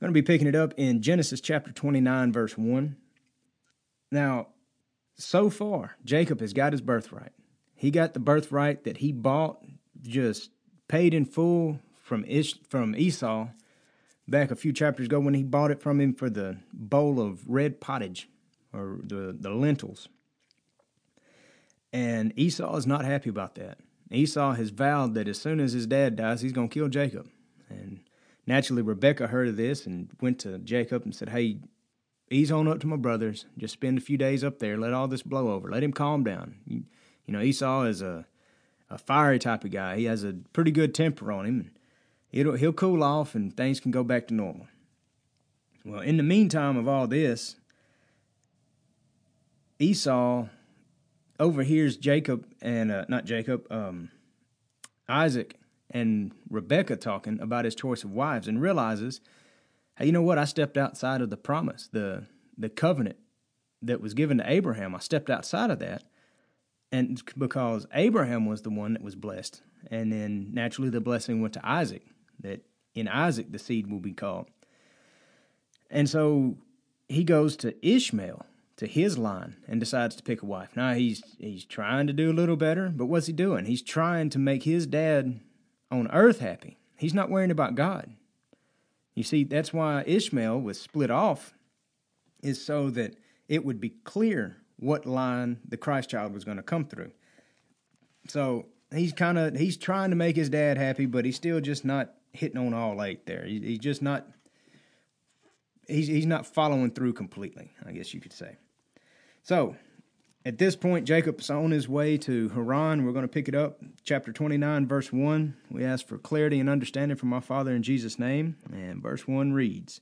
I'm going to be picking it up in Genesis chapter 29, verse 1. Now, so far, Jacob has got his birthright. He got the birthright that he bought, just paid in full from Ish, from Esau back a few chapters ago when he bought it from him for the bowl of red pottage or the, the lentils. And Esau is not happy about that. Esau has vowed that as soon as his dad dies, he's going to kill Jacob. Naturally, Rebecca heard of this and went to Jacob and said, Hey, ease on up to my brothers. Just spend a few days up there. Let all this blow over. Let him calm down. You, you know, Esau is a, a fiery type of guy. He has a pretty good temper on him. It'll, he'll cool off and things can go back to normal. Well, in the meantime of all this, Esau overhears Jacob and, uh, not Jacob, um, Isaac and Rebecca talking about his choice of wives and realizes, hey, you know what? I stepped outside of the promise, the the covenant that was given to Abraham. I stepped outside of that. And because Abraham was the one that was blessed, and then naturally the blessing went to Isaac, that in Isaac the seed will be called. And so he goes to Ishmael, to his line, and decides to pick a wife. Now he's he's trying to do a little better, but what's he doing? He's trying to make his dad on earth happy. He's not worrying about God. You see, that's why Ishmael was split off, is so that it would be clear what line the Christ child was going to come through. So he's kind of he's trying to make his dad happy, but he's still just not hitting on all eight there. he's just not he's he's not following through completely. I guess you could say. So at this point, Jacob's on his way to Haran. We're going to pick it up, chapter 29, verse 1. We ask for clarity and understanding from our Father in Jesus' name. And verse 1 reads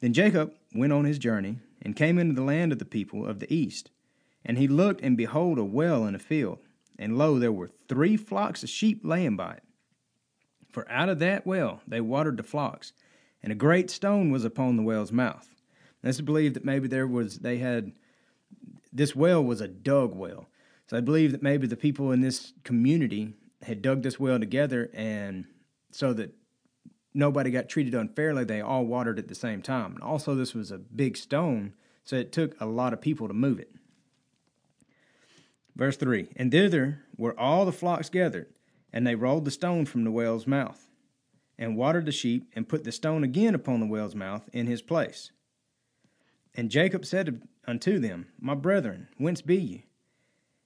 Then Jacob went on his journey and came into the land of the people of the east. And he looked, and behold, a well in a field. And lo, there were three flocks of sheep laying by it. For out of that well they watered the flocks, and a great stone was upon the well's mouth. It's believed that maybe there was they had this well was a dug well. So I believe that maybe the people in this community had dug this well together, and so that nobody got treated unfairly, they all watered at the same time. And also, this was a big stone, so it took a lot of people to move it. Verse 3 And thither were all the flocks gathered, and they rolled the stone from the well's mouth, and watered the sheep, and put the stone again upon the well's mouth in his place. And Jacob said unto them, My brethren, whence be ye?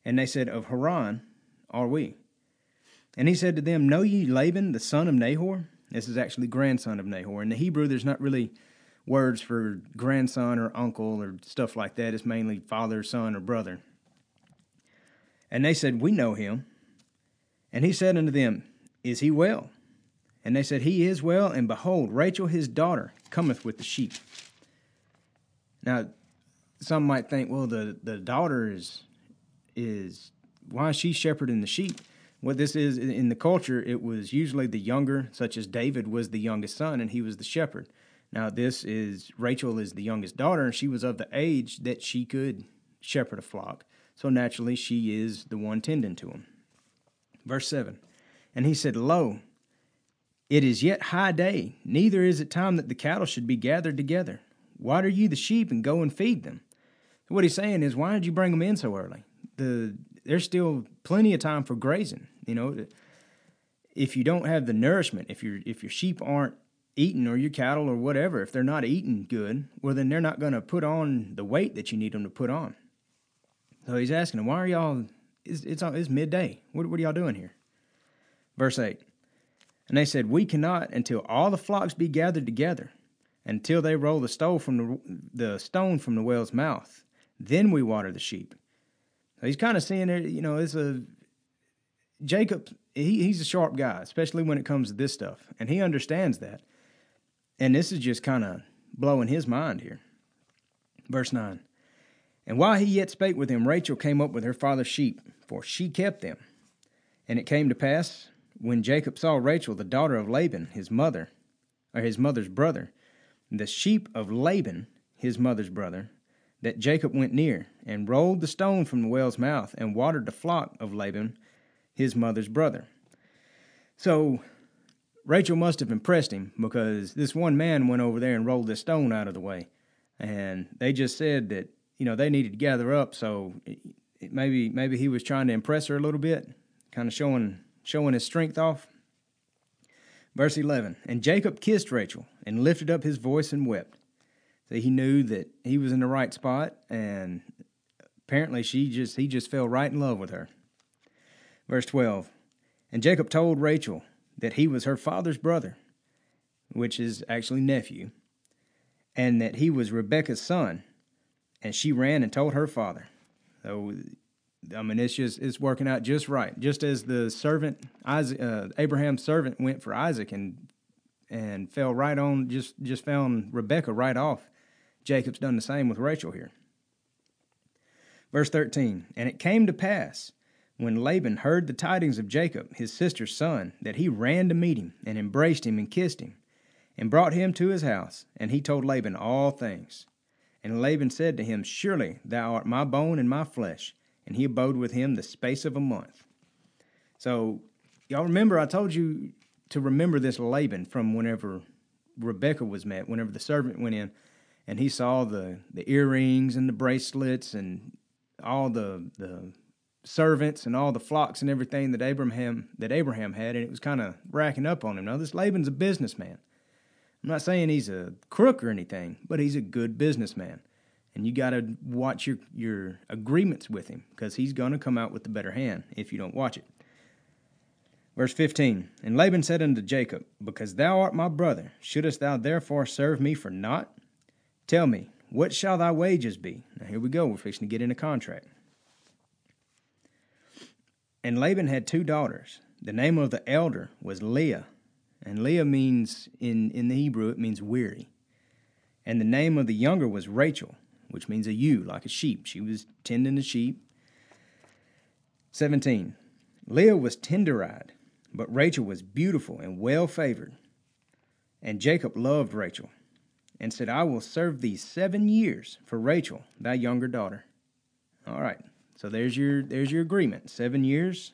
And they said, Of Haran are we. And he said to them, Know ye Laban, the son of Nahor? This is actually grandson of Nahor. In the Hebrew, there's not really words for grandson or uncle or stuff like that. It's mainly father, son, or brother. And they said, We know him. And he said unto them, Is he well? And they said, He is well, and behold, Rachel his daughter cometh with the sheep. Now, some might think, well, the, the daughter is is why is she shepherding the sheep? What this is in the culture, it was usually the younger, such as David was the youngest son, and he was the shepherd. Now, this is Rachel is the youngest daughter, and she was of the age that she could shepherd a flock. So naturally, she is the one tending to him. Verse 7 And he said, Lo, it is yet high day, neither is it time that the cattle should be gathered together. Water you the sheep and go and feed them. What he's saying is, why did you bring them in so early? The there's still plenty of time for grazing. You know, if you don't have the nourishment, if your if your sheep aren't eating or your cattle or whatever, if they're not eating good, well then they're not going to put on the weight that you need them to put on. So he's asking them, why are y'all? It's it's, it's midday. What what are y'all doing here? Verse eight. And they said, We cannot until all the flocks be gathered together until they roll the stone from the, the stone from the well's mouth. Then we water the sheep. So he's kind of seeing it, you know, it's a Jacob, he, he's a sharp guy, especially when it comes to this stuff. And he understands that. And this is just kind of blowing his mind here. Verse 9 And while he yet spake with him, Rachel came up with her father's sheep, for she kept them. And it came to pass, when Jacob saw Rachel, the daughter of Laban, his mother, or his mother's brother, the sheep of Laban, his mother's brother, that Jacob went near, and rolled the stone from the well's mouth, and watered the flock of Laban, his mother's brother. So Rachel must have impressed him because this one man went over there and rolled this stone out of the way. And they just said that, you know, they needed to gather up. So it, maybe maybe he was trying to impress her a little bit, kind of showing showing his strength off. Verse 11 And Jacob kissed Rachel and lifted up his voice and wept. He knew that he was in the right spot, and apparently she just he just fell right in love with her. Verse 12 And Jacob told Rachel that he was her father's brother, which is actually nephew, and that he was Rebekah's son. And she ran and told her father. So, I mean, it's just it's working out just right. Just as the servant Isaac, uh, Abraham's servant went for Isaac and and fell right on, just just found Rebekah right off. Jacob's done the same with Rachel here. Verse 13, and it came to pass when Laban heard the tidings of Jacob, his sister's son, that he ran to meet him, and embraced him, and kissed him, and brought him to his house, and he told Laban all things. And Laban said to him, Surely thou art my bone and my flesh. And he abode with him the space of a month. So, y'all remember I told you to remember this Laban from whenever Rebecca was met, whenever the servant went in and he saw the, the earrings and the bracelets and all the, the servants and all the flocks and everything that Abraham that Abraham had, and it was kind of racking up on him. Now this Laban's a businessman. I'm not saying he's a crook or anything, but he's a good businessman, and you got to watch your your agreements with him because he's going to come out with the better hand if you don't watch it. Verse 15 And Laban said unto Jacob, Because thou art my brother, shouldest thou therefore serve me for naught? Tell me, what shall thy wages be? Now here we go, we're fixing to get in a contract. And Laban had two daughters. The name of the elder was Leah, and Leah means, in, in the Hebrew, it means weary. And the name of the younger was Rachel, which means a ewe, like a sheep. She was tending the sheep. 17. Leah was tender eyed, but Rachel was beautiful and well favored. And Jacob loved Rachel, and said, I will serve thee seven years for Rachel, thy younger daughter. All right. So there's your there's your agreement. Seven years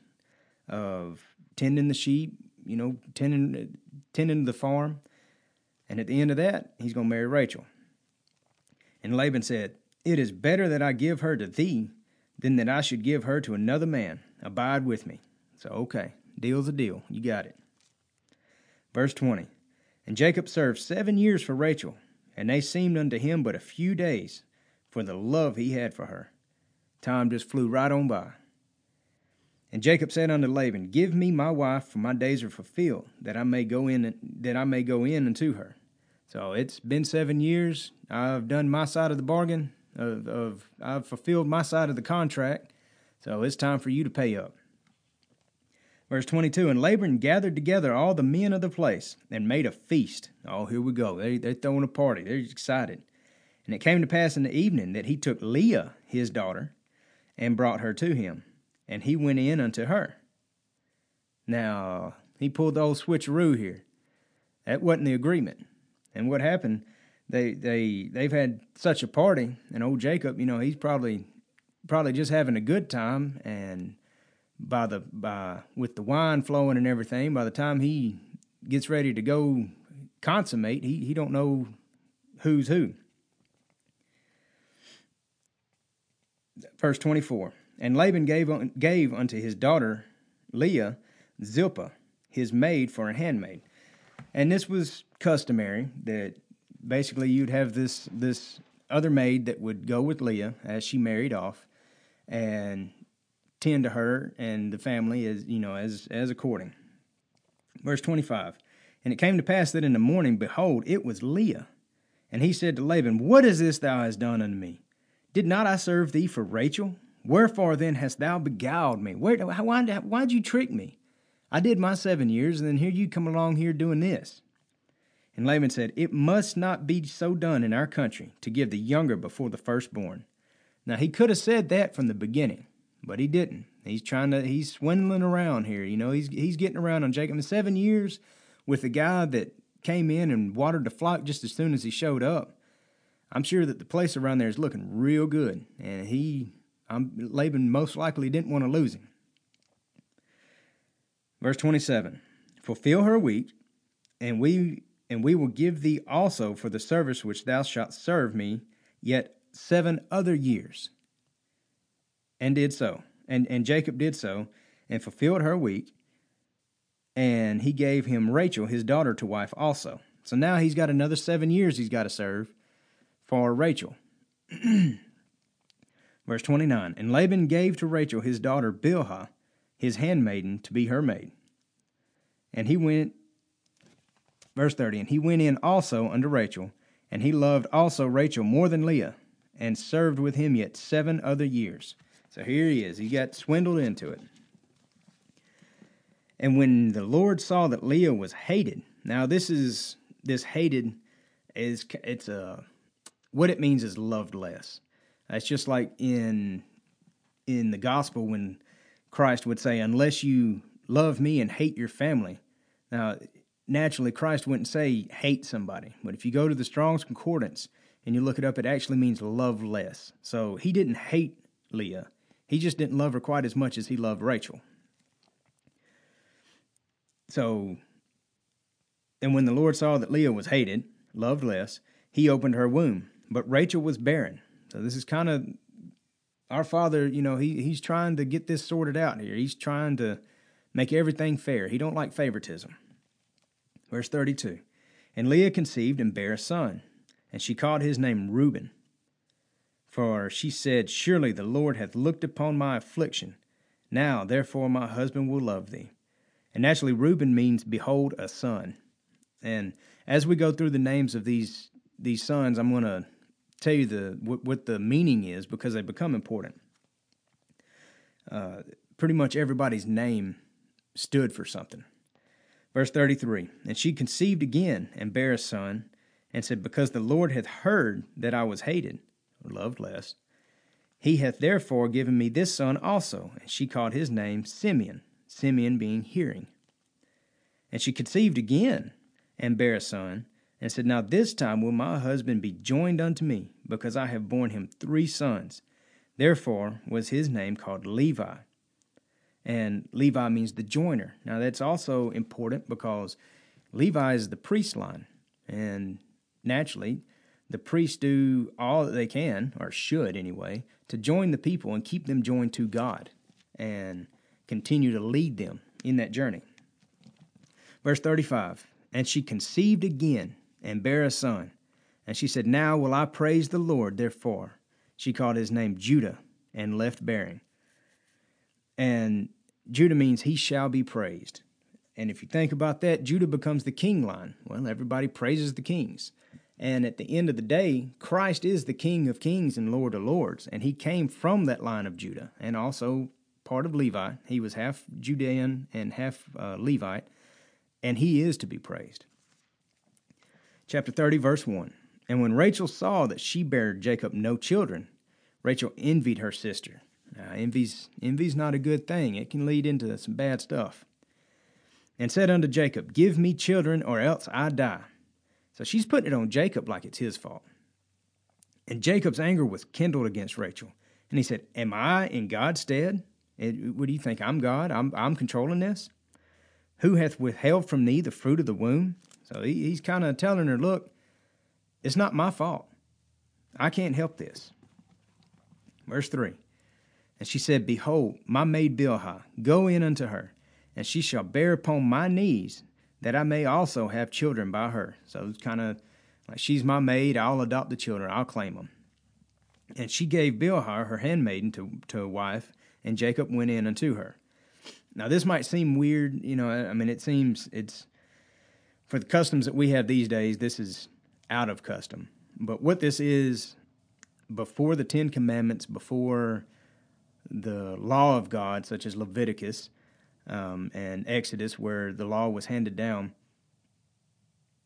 of tending the sheep, you know, tending tending the farm, and at the end of that, he's going to marry Rachel. And Laban said, "It is better that I give her to thee than that I should give her to another man. Abide with me." So okay, deal's a deal. You got it. Verse twenty. And Jacob served seven years for Rachel, and they seemed unto him but a few days, for the love he had for her. Time just flew right on by. And Jacob said unto Laban, Give me my wife, for my days are fulfilled, that I may go in that I may go in unto her. So it's been seven years. I've done my side of the bargain. Of, of I've fulfilled my side of the contract. So it's time for you to pay up. Verse 22 And Laban gathered together all the men of the place and made a feast. Oh, here we go. They, they're throwing a party. They're excited. And it came to pass in the evening that he took Leah, his daughter, and brought her to him, and he went in unto her. Now, he pulled the old switcheroo here. That wasn't the agreement. And what happened, they they they've had such a party, and old Jacob, you know, he's probably probably just having a good time and by the by with the wine flowing and everything, by the time he gets ready to go consummate, he he don't know who's who. verse 24 And Laban gave, gave unto his daughter Leah Zilpah, his maid, for a handmaid. And this was customary that basically you'd have this this other maid that would go with Leah as she married off and tend to her and the family as you know as as according. Verse 25. And it came to pass that in the morning, behold, it was Leah. And he said to Laban, What is this thou hast done unto me? Did not I serve thee for Rachel? Wherefore then hast thou beguiled me? Where, why, why'd you trick me? I did my seven years, and then here you come along here doing this. And Laban said, It must not be so done in our country to give the younger before the firstborn. Now he could have said that from the beginning, but he didn't. He's trying to he's swindling around here. You know, he's he's getting around on Jacob. In seven years with a guy that came in and watered the flock just as soon as he showed up. I'm sure that the place around there is looking real good, and he, I'm, Laban most likely didn't want to lose him. Verse 27 Fulfill her week, and we and we will give thee also for the service which thou shalt serve me yet seven other years. And did so. And and Jacob did so, and fulfilled her week, and he gave him Rachel, his daughter, to wife also. So now he's got another seven years he's got to serve for Rachel. Verse 29 And Laban gave to Rachel his daughter Bilhah, his handmaiden, to be her maid. And he went, verse 30, and he went in also unto Rachel, and he loved also Rachel more than Leah, and served with him yet seven other years. So here he is. He got swindled into it. And when the Lord saw that Leah was hated, now this is this hated is it's a what it means is loved less. It's just like in in the gospel when Christ would say, "Unless you love me and hate your family." Now, naturally, Christ wouldn't say hate somebody, but if you go to the Strong's Concordance and you look it up, it actually means love less. So he didn't hate Leah; he just didn't love her quite as much as he loved Rachel. So, and when the Lord saw that Leah was hated, loved less, he opened her womb. But Rachel was barren. So this is kind of our father, you know, he he's trying to get this sorted out here. He's trying to make everything fair. He don't like favoritism. Verse 32. And Leah conceived and bare a son, and she called his name Reuben. For she said, Surely the Lord hath looked upon my affliction. Now, therefore, my husband will love thee. And naturally, Reuben means behold a son. And as we go through the names of these these sons, I'm going to tell you the what, what, the meaning is because they become important. Uh, pretty much everybody's name stood for something. Verse 33 And she conceived again and bare a son, and said, Because the Lord hath heard that I was hated, or loved less, he hath therefore given me this son also. And she called his name Simeon. Simeon being hearing. And she conceived again and bare a son, and said, Now this time will my husband be joined unto me, because I have borne him three sons. Therefore was his name called Levi. And Levi means the joiner. Now that's also important because Levi is the priest line. And naturally, the priests do all that they can, or should anyway, to join the people and keep them joined to God. And continue to lead them in that journey. Verse 35 And she conceived again and bare a son. And she said, Now will I praise the Lord, therefore. She called his name Judah and left bearing. And Judah means he shall be praised. And if you think about that, Judah becomes the king line. Well, everybody praises the kings. And at the end of the day, Christ is the King of kings and Lord of lords. And he came from that line of Judah and also part of Levi. He was half Judean and half uh, Levite, and he is to be praised. Chapter 30, verse 1. And when Rachel saw that she bare Jacob no children, Rachel envied her sister. Now, envy's, envy's not a good thing, it can lead into some bad stuff. And said unto Jacob, Give me children, or else I die. So she's putting it on Jacob like it's his fault. And Jacob's anger was kindled against Rachel. And he said, Am I in God's stead? what do you think? I'm God. I'm I'm controlling this. Who hath withheld from thee the fruit of the womb? So he, he's kind of telling her, look, it's not my fault. I can't help this. Verse 3 And she said, Behold, my maid Bilhah, go in unto her, and she shall bear upon my knees, that I may also have children by her. So it's kind of like she's my maid, I'll adopt the children, I'll claim them. And she gave Bilhah, her handmaiden, to, to a wife, and Jacob went in unto her. Now, this might seem weird, you know, I mean, it seems it's for the customs that we have these days, this is out of custom. But what this is, before the Ten Commandments, before the law of God, such as Leviticus um, and Exodus, where the law was handed down,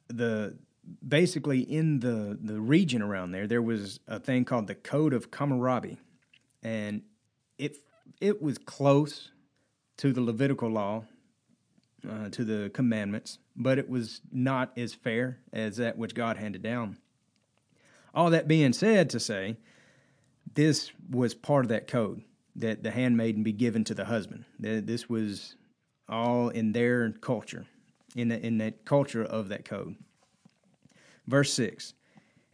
the basically in the the region around there, there was a thing called the Code of Hammurabi, and it it was close to the Levitical law, uh, to the commandments, but it was not as fair as that which God handed down. All that being said, to say this was part of that code that the handmaiden be given to the husband. This was all in their culture, in the, in that culture of that code. Verse six,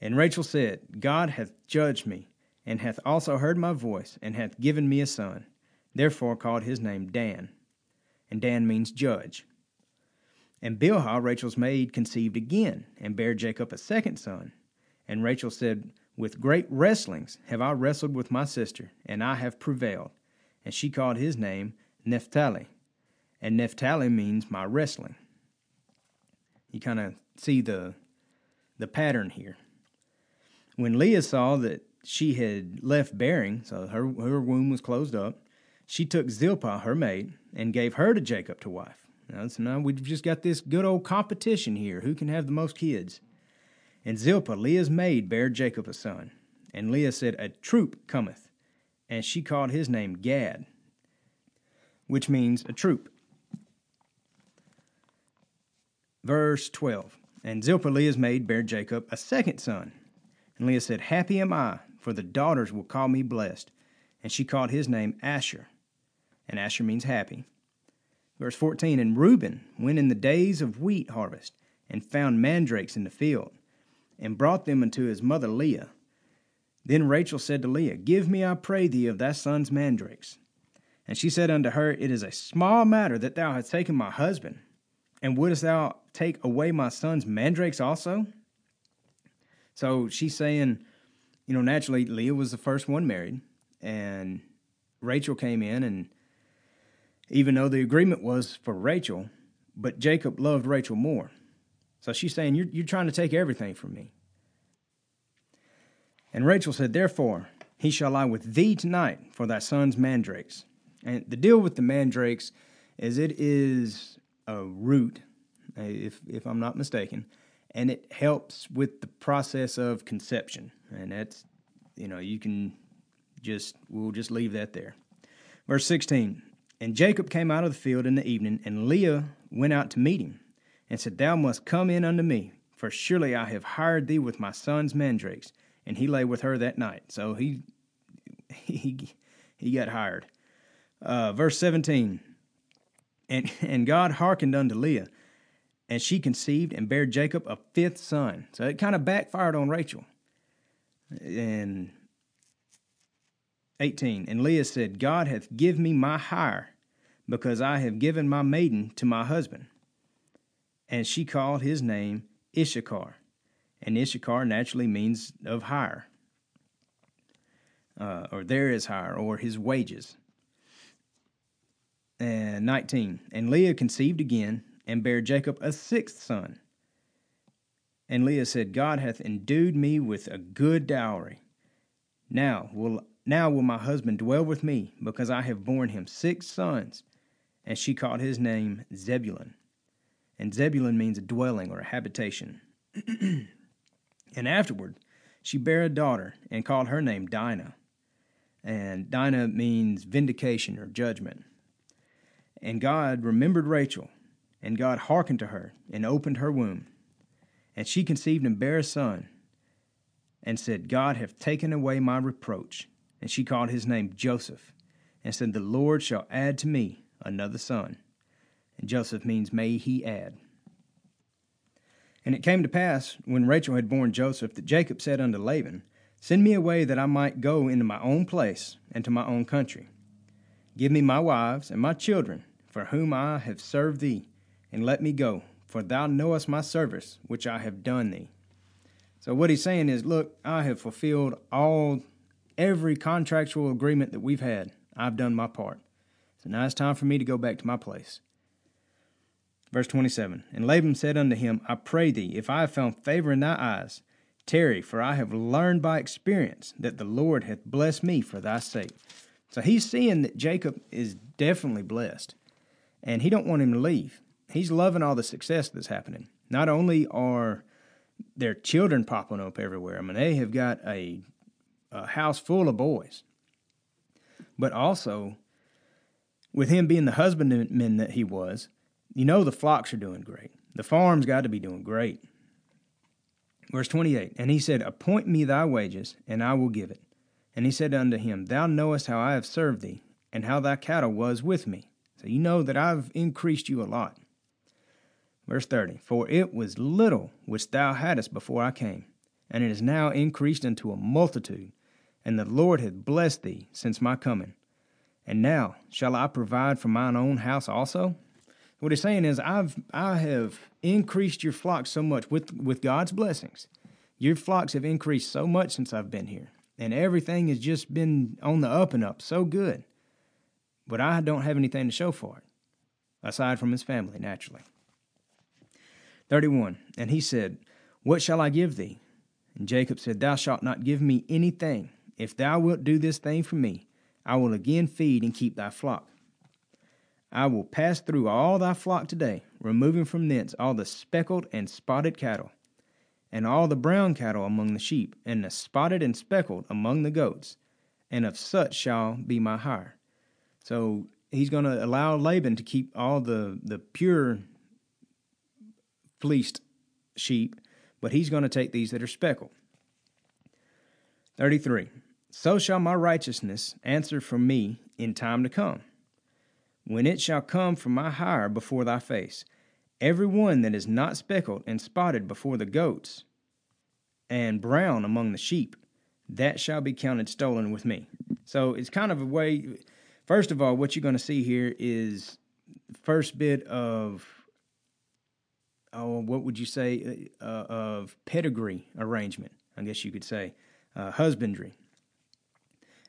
and Rachel said, God hath judged me, and hath also heard my voice, and hath given me a son. Therefore called his name Dan, and Dan means judge. And Bilhah, Rachel's maid, conceived again, and bare Jacob a second son. And Rachel said, With great wrestlings have I wrestled with my sister, and I have prevailed. And she called his name Naphtali. And Naphtali means my wrestling. You kind of see the, the pattern here. When Leah saw that she had left bearing, so her, her womb was closed up, she took Zilpah, her maid, and gave her to Jacob to wife. Now, so now we've just got this good old competition here. Who can have the most kids? And Zilpah, Leah's maid, bare Jacob a son. And Leah said, A troop cometh. And she called his name Gad, which means a troop. Verse 12 And Zilpah, Leah's maid, bare Jacob a second son. And Leah said, Happy am I, for the daughters will call me blessed. And she called his name Asher. And Asher means happy. Verse 14 And Reuben went in the days of wheat harvest, and found mandrakes in the field and brought them unto his mother Leah. Then Rachel said to Leah, Give me, I pray thee, of thy son's mandrakes. And she said unto her, It is a small matter that thou hast taken my husband, and wouldst thou take away my son's mandrakes also? So she's saying, you know, naturally, Leah was the first one married, and Rachel came in, and even though the agreement was for Rachel, but Jacob loved Rachel more. So she's saying, You're, you're trying to take everything from me. And Rachel said, Therefore, he shall lie with thee tonight for thy son's mandrakes. And the deal with the mandrakes is it is a root, uh, if, if I'm not mistaken, and it helps with the process of conception. And that's, you know, you can just, we'll just leave that there. Verse 16 And Jacob came out of the field in the evening, and Leah went out to meet him and said, Thou must come in unto me, for surely I have hired thee with my son's mandrakes. And he lay with her that night. So he he he got hired. Uh, verse 17. And and God hearkened unto Leah, and she conceived and bare Jacob a fifth son. So it kind of backfired on Rachel. And 18. And Leah said, God hath given me my hire, because I have given my maiden to my husband and she called his name Issachar. And Issachar naturally means of hire, uh, or there is hire, or his wages. And 19. And Leah conceived again and bare Jacob a sixth son. And Leah said, God hath endued me with a good dowry. Now will now will my husband dwell with me, because I have borne him six sons. And she called his name Zebulun and Zebulun means a dwelling or a habitation. and afterward, she bare a daughter and called her name Dinah. And Dinah means vindication or judgment. And God remembered Rachel, and God hearkened to her and opened her womb. And she conceived and bare a son, and said, God hath taken away my reproach. And she called his name Joseph, and said, The Lord shall add to me another son and Joseph means may he add. And it came to pass, when Rachel had borne Joseph, that Jacob said unto Laban, Send me away that I might go into my own place and to my own country. Give me my wives and my children, for whom I have served thee, and let me go, for thou knowest my service which I have done thee. So what he's saying is, look, I have fulfilled all every contractual agreement that we've had. I've done my part. So now it's time for me to go back to my place. Verse 27 And Laban said unto him, I pray thee, if I have found favor in thy eyes, tarry, for I have learned by experience that the Lord hath blessed me for thy sake. So he's seeing that Jacob is definitely blessed, and he don't want him to leave. He's loving all the success that's happening. Not only are their children popping up everywhere, I mean, they have got a, a house full of boys, but also with him being the husbandman that he was, you know the flocks are doing great. The farm's got to be doing great. Verse 28 And he said, Appoint me thy wages, and I will give it. And he said unto him, Thou knowest how I have served thee, and how thy cattle was with me. So you know that I've increased you a lot. Verse 30 For it was little which thou hadst before I came, and it is now increased unto a multitude, and the Lord hath blessed thee since my coming. And now shall I provide for mine own house also? What he's saying is, I've I have increased your flocks so much with with God's blessings. Your flocks have increased so much since I've been here, and everything has just been on the up and up, so good. But I don't have anything to show for it, aside from his family, naturally. 31. And he said, What shall I give thee? And Jacob said, Thou shalt not give me anything. If thou wilt do this thing for me, I will again feed and keep thy flock. I will pass through all thy flock today, removing from thence all the speckled and spotted cattle, and all the brown cattle among the sheep, and the spotted and speckled among the goats, and of such shall be my hire. So he's going to allow Laban to keep all the, the pure fleeced sheep, but he's going to take these that are speckled. 33. So shall my righteousness answer for me in time to come when it shall come from my hire before thy face, every one that is not speckled and spotted before the goats, and brown among the sheep, that shall be counted stolen with me. So it's kind of a way. First of all, what you're going to see here is first bit of oh, what would you say uh, of pedigree arrangement? I guess you could say uh, husbandry.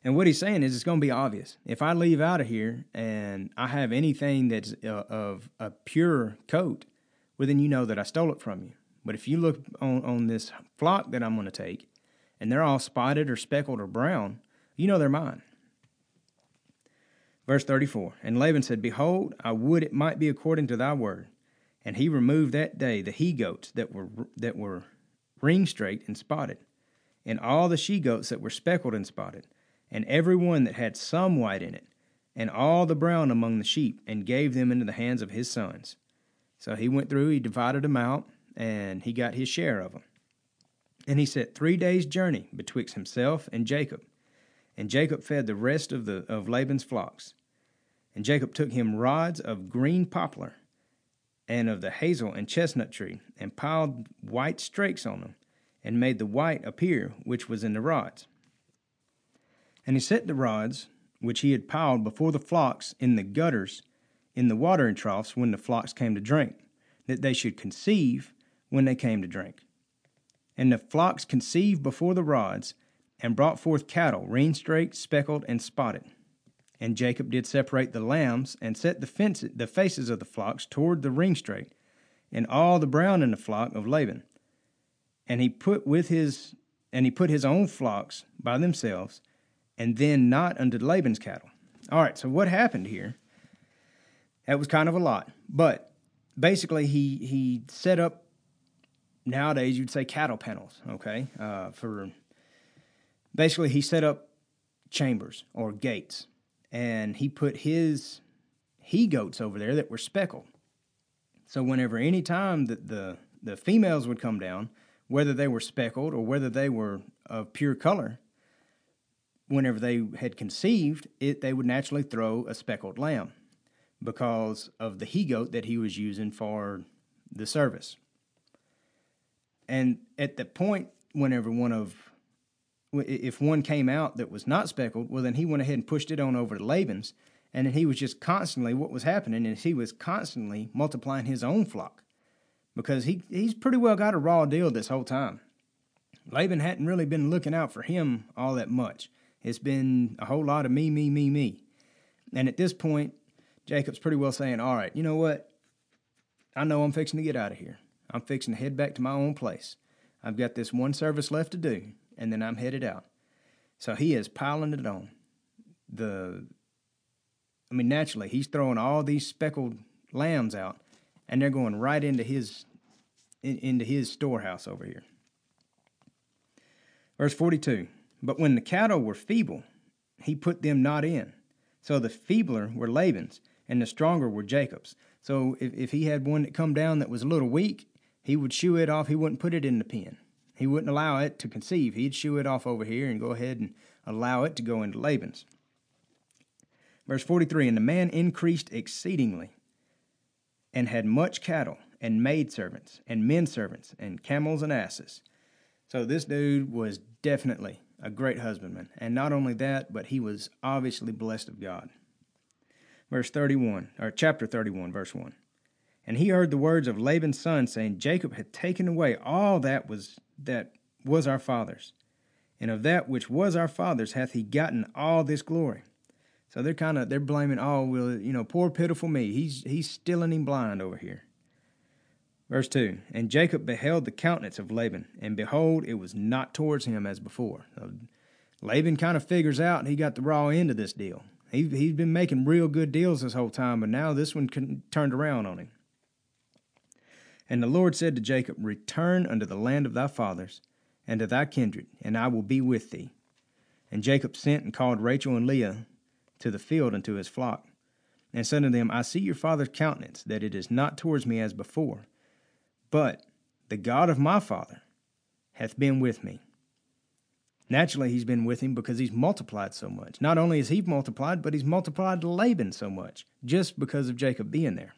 And what he's saying is, it's going to be obvious. If I leave out of here and I have anything that's uh, of a pure coat, well, then you know that I stole it from you. But if you look on, on this flock that I'm going to take, and they're all spotted or speckled or brown, you know they're mine. Verse 34 And Laban said, Behold, I would it might be according to thy word. And he removed that day the he goats that were, that were ring straight and spotted, and all the she goats that were speckled and spotted and every one that had some white in it, and all the brown among the sheep, and gave them into the hands of his sons. So he went through, he divided them out, and he got his share of them. And he set three days' journey betwixt himself and Jacob. And Jacob fed the rest of the of Laban's flocks. And Jacob took him rods of green poplar, and of the hazel and chestnut tree, and piled white strakes on them, and made the white appear which was in the rods. And he set the rods, which he had piled before the flocks in the gutters, in the watering troughs when the flocks came to drink, that they should conceive when they came to drink. And the flocks conceived before the rods, and brought forth cattle, ring straight, speckled, and spotted. And Jacob did separate the lambs, and set the, fence, the faces of the flocks toward the ring straight, and all the brown in the flock of Laban. And he put with his and he put his own flocks by themselves, and then not unto Laban's cattle. All right, so what happened here? That was kind of a lot, but basically he he set up. Nowadays, you'd say cattle panels, okay? Uh, for basically, he set up chambers or gates, and he put his he goats over there that were speckled. So whenever any time that the the females would come down, whether they were speckled or whether they were of pure color, whenever they had conceived, it they would naturally throw a speckled lamb because of the he goat that he was using for the service. And at the point, whenever one of if one came out that was not speckled, well, then he went ahead and pushed it on over to Laban's, and then he was just constantly what was happening is he was constantly multiplying his own flock because he he's pretty well got a raw deal this whole time. Laban hadn't really been looking out for him all that much. It's been a whole lot of me, me, me, me. And at this point, Jacob's pretty well saying, All right, you know what? I know I'm fixing to get out of here. I'm fixing to head back to my own place. I've got this one service left to do, and then I'm headed out. So he is piling it on. The I mean, naturally, he's throwing all these speckled lambs out, and they're going right into his in, into his storehouse over here. Verse 42 But when the cattle were feeble, he put them not in. So the feebler were Laban's, and the stronger were Jacob's. So if, if he had one that come down that was a little weak, he would shoo it off. He wouldn't put it in the pen. He wouldn't allow it to conceive. He'd shoo it off over here and go ahead and allow it to go into Laban's. Verse 43 And the man increased exceedingly and had much cattle and maidservants and men servants and camels and asses. So this dude was definitely a great husbandman. And not only that, but he was obviously blessed of God. Verse 31, or chapter 31, verse 1. And he heard the words of Laban's son, saying, Jacob had taken away all that was that was our father's, and of that which was our father's hath he gotten all this glory. So they're kind of they're blaming, oh well, you know, poor pitiful me. He's he's stealing him blind over here. Verse 2 And Jacob beheld the countenance of Laban, and behold, it was not towards him as before. So Laban kind of figures out he got the raw end of this deal. He, he's been making real good deals this whole time, but now this one turned around on him. And the Lord said to Jacob, Return unto the land of thy fathers, and to thy kindred, and I will be with thee. And Jacob sent and called Rachel and Leah to the field unto his flock, and said unto them, I see your father's countenance, that it is not towards me as before but the God of my father hath been with me. Naturally, he's been with him because he's multiplied so much. Not only has he multiplied, but he's multiplied Laban so much, just because of Jacob being there.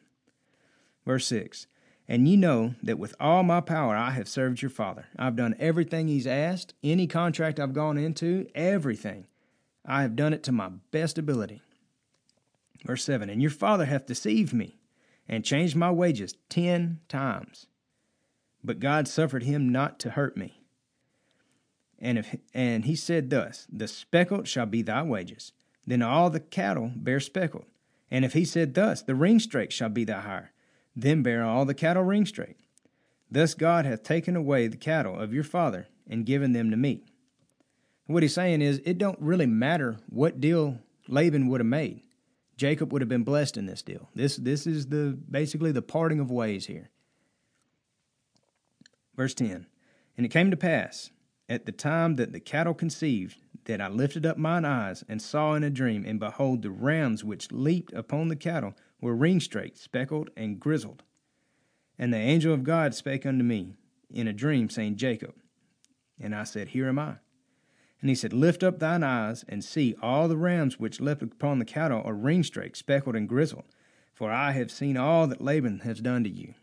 Verse 6 And ye know that with all my power I have served your father. I've done everything he's asked, any contract I've gone into, everything. I have done it to my best ability. Verse 7 And your father hath deceived me and changed my wages ten times. But God suffered him not to hurt me. And if and he said thus, The speckled shall be thy wages. Then all the cattle bear speckled. And if he said thus, The ringstrake shall be thy hire, then bear all the cattle ringstrake. Thus God hath taken away the cattle of your father and given them to me. What he's saying is, it don't really matter what deal Laban would have made. Jacob would have been blessed in this deal. This this is the basically the parting of ways here. Verse 10 And it came to pass, at the time that the cattle conceived, that I lifted up mine eyes and saw in a dream, and behold, the rams which leaped upon the cattle were ringstraked, speckled, and grizzled. And the angel of God spake unto me in a dream, saying, Jacob. And I said, Here am I. And he said, Lift up thine eyes and see, all the rams which leapt upon the cattle are ringstraked, speckled, and grizzled. For I have seen all that Laban has done to you.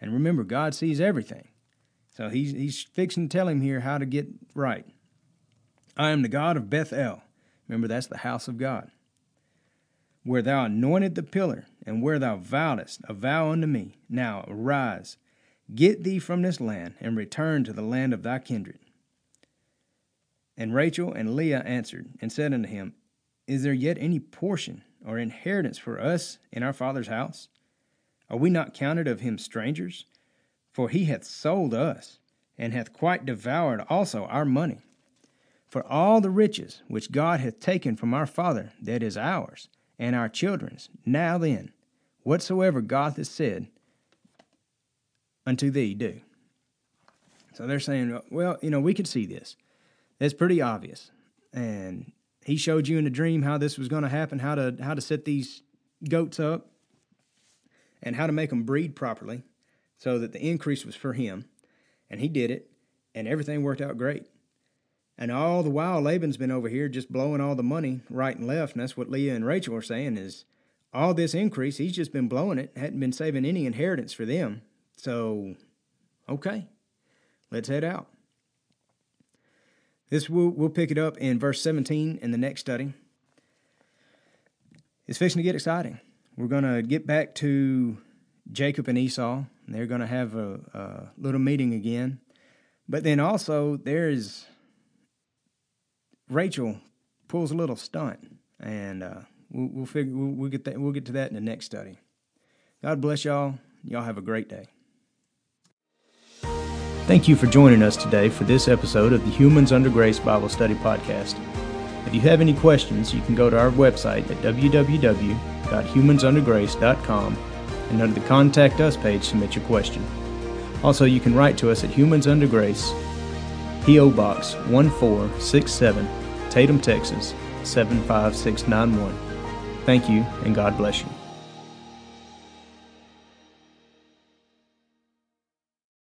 And remember, God sees everything. So he's, he's fixing to tell him here how to get right. I am the God of Bethel. Remember, that's the house of God. Where thou anointed the pillar, and where thou vowedest a vow unto me. Now arise, get thee from this land, and return to the land of thy kindred. And Rachel and Leah answered and said unto him, Is there yet any portion or inheritance for us in our father's house? Are we not counted of him strangers? For he hath sold us, and hath quite devoured also our money. For all the riches which God hath taken from our father, that is ours, and our children's, now then, whatsoever God hath said unto thee, do. So they're saying, well, you know, we could see this. It's pretty obvious. And he showed you in a dream how this was going to happen, how to how to set these goats up, and how to make them breed properly so that the increase was for him. And he did it, and everything worked out great. And all the while, Laban's been over here just blowing all the money right and left. And that's what Leah and Rachel are saying is all this increase, he's just been blowing it, hadn't been saving any inheritance for them. So, okay, let's head out. This we'll, we'll pick it up in verse 17 in the next study. It's fixing to get exciting. We're going to get back to Jacob and Esau. They're going to have a, a, little meeting again. But then also there's Rachel pulls a little stunt, and uh, we'll, we'll figure we'll, we'll get that we'll get to that in the next study. God bless y'all. Y'all have a great day. Thank you for joining us today for this episode of the Humans Under Grace Bible Study Podcast. If you have any questions, you can go to our website at www.humansundergrace.com and under the Contact Us page, submit your question. Also, you can write to us at Humans Under Grace, P.O. Box 1467, Tatum, Texas 75691. Thank you, and God bless you.